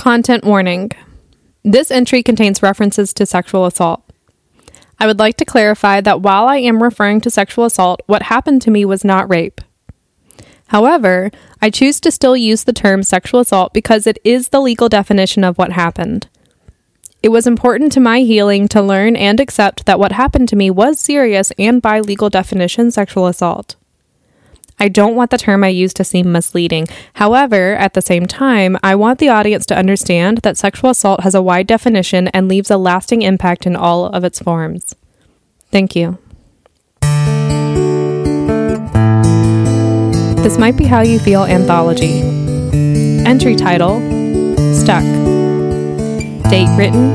Content warning. This entry contains references to sexual assault. I would like to clarify that while I am referring to sexual assault, what happened to me was not rape. However, I choose to still use the term sexual assault because it is the legal definition of what happened. It was important to my healing to learn and accept that what happened to me was serious and by legal definition sexual assault. I don't want the term I use to seem misleading. However, at the same time, I want the audience to understand that sexual assault has a wide definition and leaves a lasting impact in all of its forms. Thank you. This might be how you feel anthology. Entry title Stuck. Date written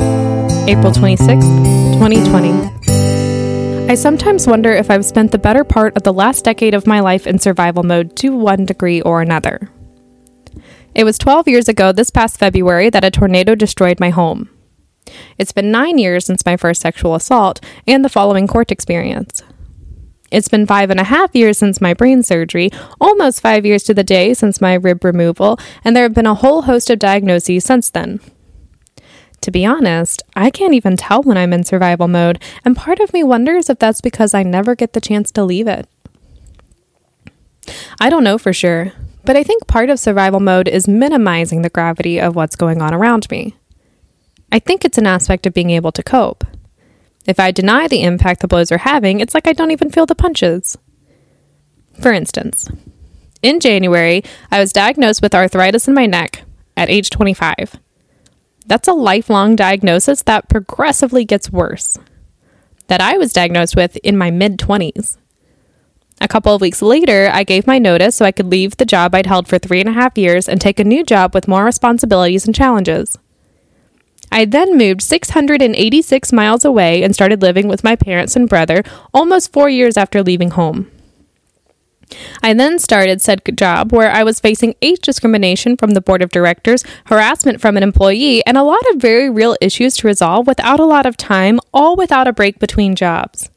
April 26, 2020. I sometimes wonder if I've spent the better part of the last decade of my life in survival mode to one degree or another. It was 12 years ago this past February that a tornado destroyed my home. It's been nine years since my first sexual assault and the following court experience. It's been five and a half years since my brain surgery, almost five years to the day since my rib removal, and there have been a whole host of diagnoses since then. To be honest, I can't even tell when I'm in survival mode, and part of me wonders if that's because I never get the chance to leave it. I don't know for sure, but I think part of survival mode is minimizing the gravity of what's going on around me. I think it's an aspect of being able to cope. If I deny the impact the blows are having, it's like I don't even feel the punches. For instance, in January, I was diagnosed with arthritis in my neck at age 25. That's a lifelong diagnosis that progressively gets worse. That I was diagnosed with in my mid 20s. A couple of weeks later, I gave my notice so I could leave the job I'd held for three and a half years and take a new job with more responsibilities and challenges. I then moved 686 miles away and started living with my parents and brother almost four years after leaving home. I then started said job where I was facing age discrimination from the board of directors, harassment from an employee, and a lot of very real issues to resolve without a lot of time, all without a break between jobs.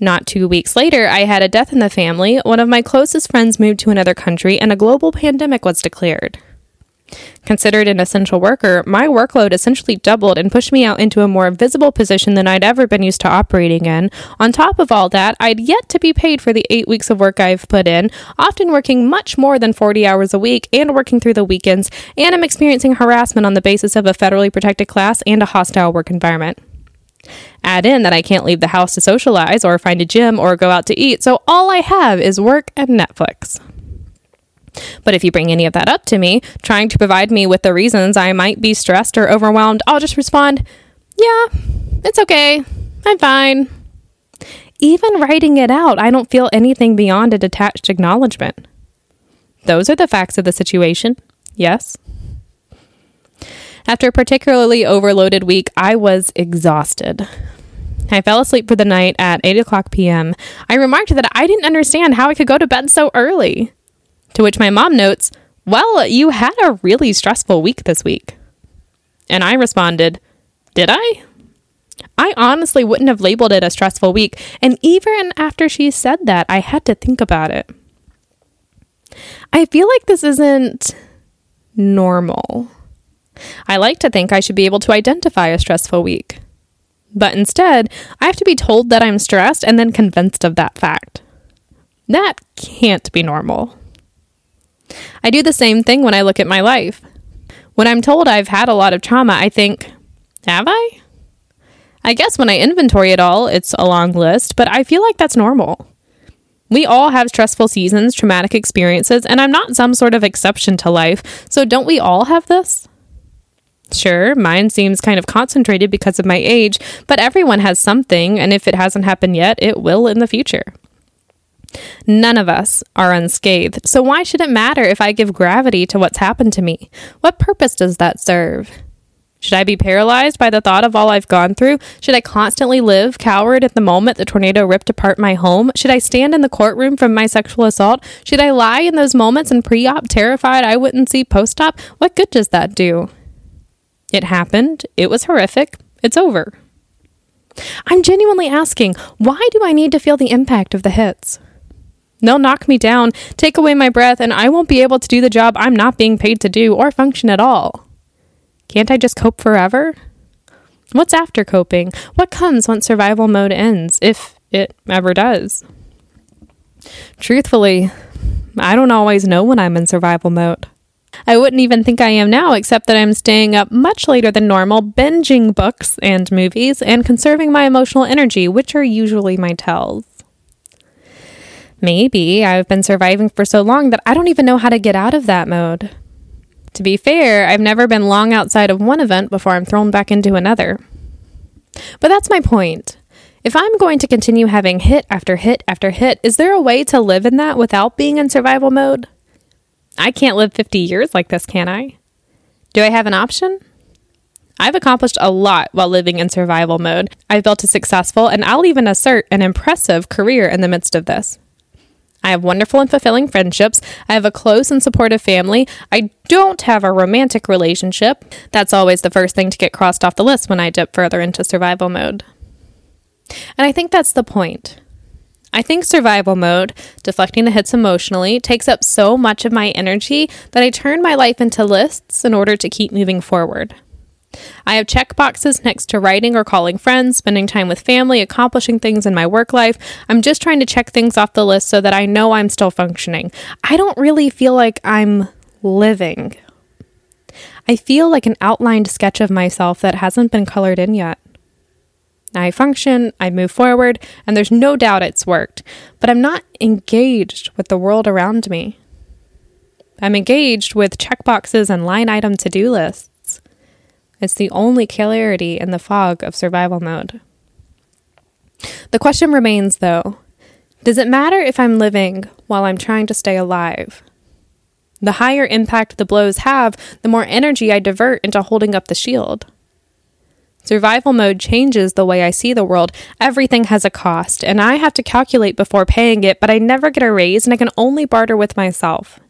Not two weeks later, I had a death in the family, one of my closest friends moved to another country, and a global pandemic was declared. Considered an essential worker, my workload essentially doubled and pushed me out into a more visible position than I'd ever been used to operating in. On top of all that, I'd yet to be paid for the eight weeks of work I've put in, often working much more than 40 hours a week and working through the weekends, and I'm experiencing harassment on the basis of a federally protected class and a hostile work environment. Add in that I can't leave the house to socialize or find a gym or go out to eat, so all I have is work and Netflix. But if you bring any of that up to me, trying to provide me with the reasons I might be stressed or overwhelmed, I'll just respond, Yeah, it's okay. I'm fine. Even writing it out, I don't feel anything beyond a detached acknowledgement. Those are the facts of the situation, yes? After a particularly overloaded week, I was exhausted. I fell asleep for the night at 8 o'clock p.m. I remarked that I didn't understand how I could go to bed so early. To which my mom notes, Well, you had a really stressful week this week. And I responded, Did I? I honestly wouldn't have labeled it a stressful week, and even after she said that, I had to think about it. I feel like this isn't normal. I like to think I should be able to identify a stressful week. But instead, I have to be told that I'm stressed and then convinced of that fact. That can't be normal. I do the same thing when I look at my life. When I'm told I've had a lot of trauma, I think, have I? I guess when I inventory it all, it's a long list, but I feel like that's normal. We all have stressful seasons, traumatic experiences, and I'm not some sort of exception to life, so don't we all have this? Sure, mine seems kind of concentrated because of my age, but everyone has something, and if it hasn't happened yet, it will in the future. None of us are unscathed, so why should it matter if I give gravity to what's happened to me? What purpose does that serve? Should I be paralyzed by the thought of all I've gone through? Should I constantly live cowered at the moment the tornado ripped apart my home? Should I stand in the courtroom from my sexual assault? Should I lie in those moments and pre op terrified I wouldn't see post op? What good does that do? It happened. It was horrific. It's over. I'm genuinely asking why do I need to feel the impact of the hits? They'll knock me down, take away my breath, and I won't be able to do the job I'm not being paid to do or function at all. Can't I just cope forever? What's after coping? What comes once survival mode ends, if it ever does? Truthfully, I don't always know when I'm in survival mode. I wouldn't even think I am now, except that I'm staying up much later than normal, binging books and movies, and conserving my emotional energy, which are usually my tells. Maybe I've been surviving for so long that I don't even know how to get out of that mode. To be fair, I've never been long outside of one event before I'm thrown back into another. But that's my point. If I'm going to continue having hit after hit after hit, is there a way to live in that without being in survival mode? I can't live 50 years like this, can I? Do I have an option? I've accomplished a lot while living in survival mode. I've built a successful, and I'll even assert an impressive career in the midst of this. I have wonderful and fulfilling friendships. I have a close and supportive family. I don't have a romantic relationship. That's always the first thing to get crossed off the list when I dip further into survival mode. And I think that's the point. I think survival mode, deflecting the hits emotionally, takes up so much of my energy that I turn my life into lists in order to keep moving forward. I have check boxes next to writing or calling friends, spending time with family, accomplishing things in my work life. I'm just trying to check things off the list so that I know I'm still functioning. I don't really feel like I'm living. I feel like an outlined sketch of myself that hasn't been colored in yet. I function, I move forward, and there's no doubt it's worked, but I'm not engaged with the world around me. I'm engaged with checkboxes and line item to do lists. It's the only clarity in the fog of survival mode. The question remains, though does it matter if I'm living while I'm trying to stay alive? The higher impact the blows have, the more energy I divert into holding up the shield. Survival mode changes the way I see the world. Everything has a cost, and I have to calculate before paying it, but I never get a raise and I can only barter with myself.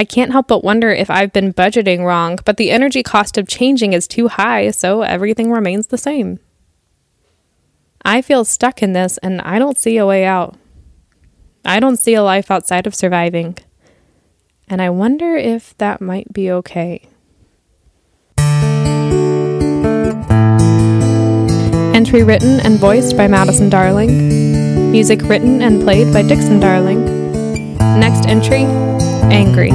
I can't help but wonder if I've been budgeting wrong, but the energy cost of changing is too high, so everything remains the same. I feel stuck in this and I don't see a way out. I don't see a life outside of surviving. And I wonder if that might be okay. Entry written and voiced by Madison Darling. Music written and played by Dixon Darling. Next entry Angry.